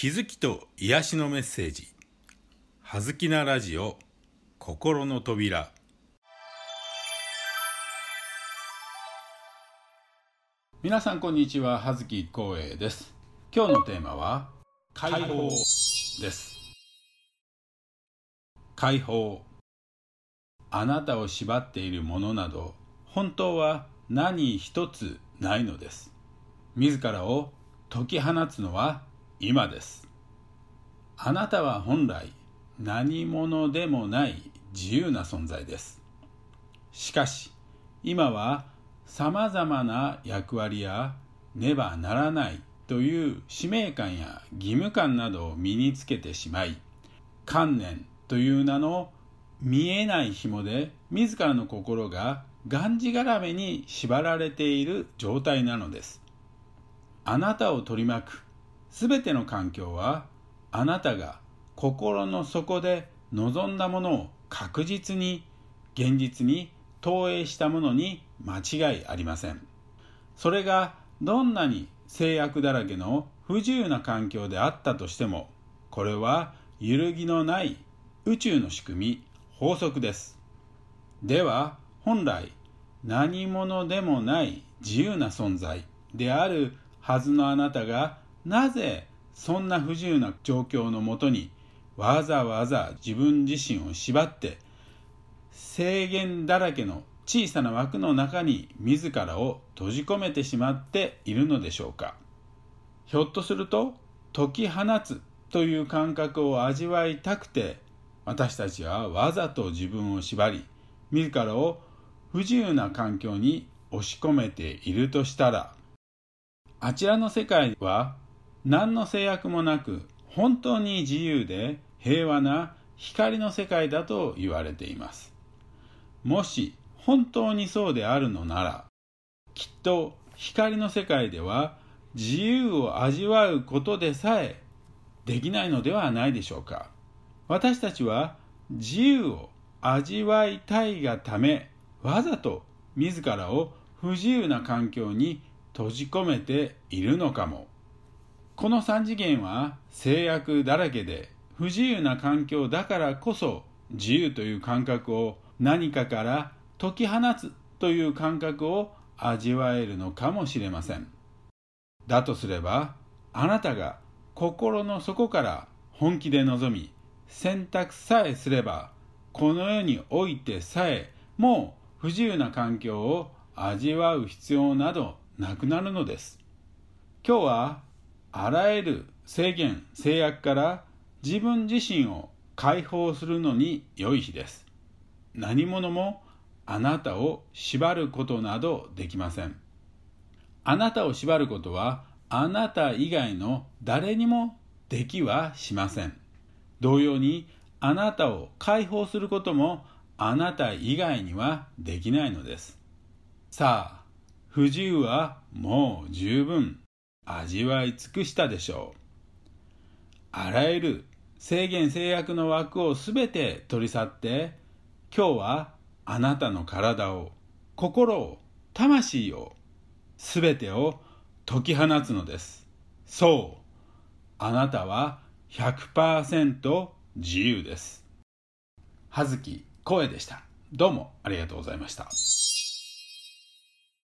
気づきと癒しのメッセージ「はずきなラジオ心の扉」皆さんこんにちは。葉月光栄です。今日のテーマは解放です。解放。あなたを縛っているものなど本当は何一つないのです。自らを解き放つのは今です。あなたは本来何者でもない自由な存在です。しかし今はさまざまな役割やねばならないという使命感や義務感などを身につけてしまい観念という名の見えない紐で自らの心ががんじがらめに縛られている状態なのです。あなたを取り巻くすべての環境はあなたが心の底で望んだものを確実に現実に投影したものに間違いありません。それがどんなに制約だらけの不自由な環境であったとしてもこれは揺るぎのない宇宙の仕組み法則です。では本来何者でもない自由な存在であるはずのあなたがなぜそんな不自由な状況のもとにわざわざ自分自身を縛って制限だらけの小さな枠の中に自らを閉じ込めてしまっているのでしょうか。ひょっとすると解き放つという感覚を味わいたくて私たちはわざと自分を縛り自らを不自由な環境に押し込めているとしたらあちらの世界は何の制約もなく本当に自由で平和な光の世界だと言われています。もし本当にそうであるのならきっと光の世界では自由を味わうことでさえできないのではないでしょうか。私たちは自由を味わいたいがためわざと自らを不自由な環境に閉じ込めているのかも。この三次元は制約だらけで不自由な環境だからこそ自由という感覚を何かから解き放つという感覚を味わえるのかもしれません。だとすればあなたが心の底から本気で臨み選択さえすればこの世においてさえもう不自由な環境を味わう必要などなくなるのです。今日はあらゆる制限制約から自分自身を解放するのに良い日です。何者もあなたを縛ることなどできません。あなたを縛ることはあなた以外の誰にもできはしません。同様にあなたを解放することもあなた以外にはできないのです。さあ不自由はもう十分。味わい尽くしたでしょうあらゆる制限制約の枠をすべて取り去って今日はあなたの体を心を魂をすべてを解き放つのですそうあなたは100%自由です葉月声でしたどうもありがとうございました。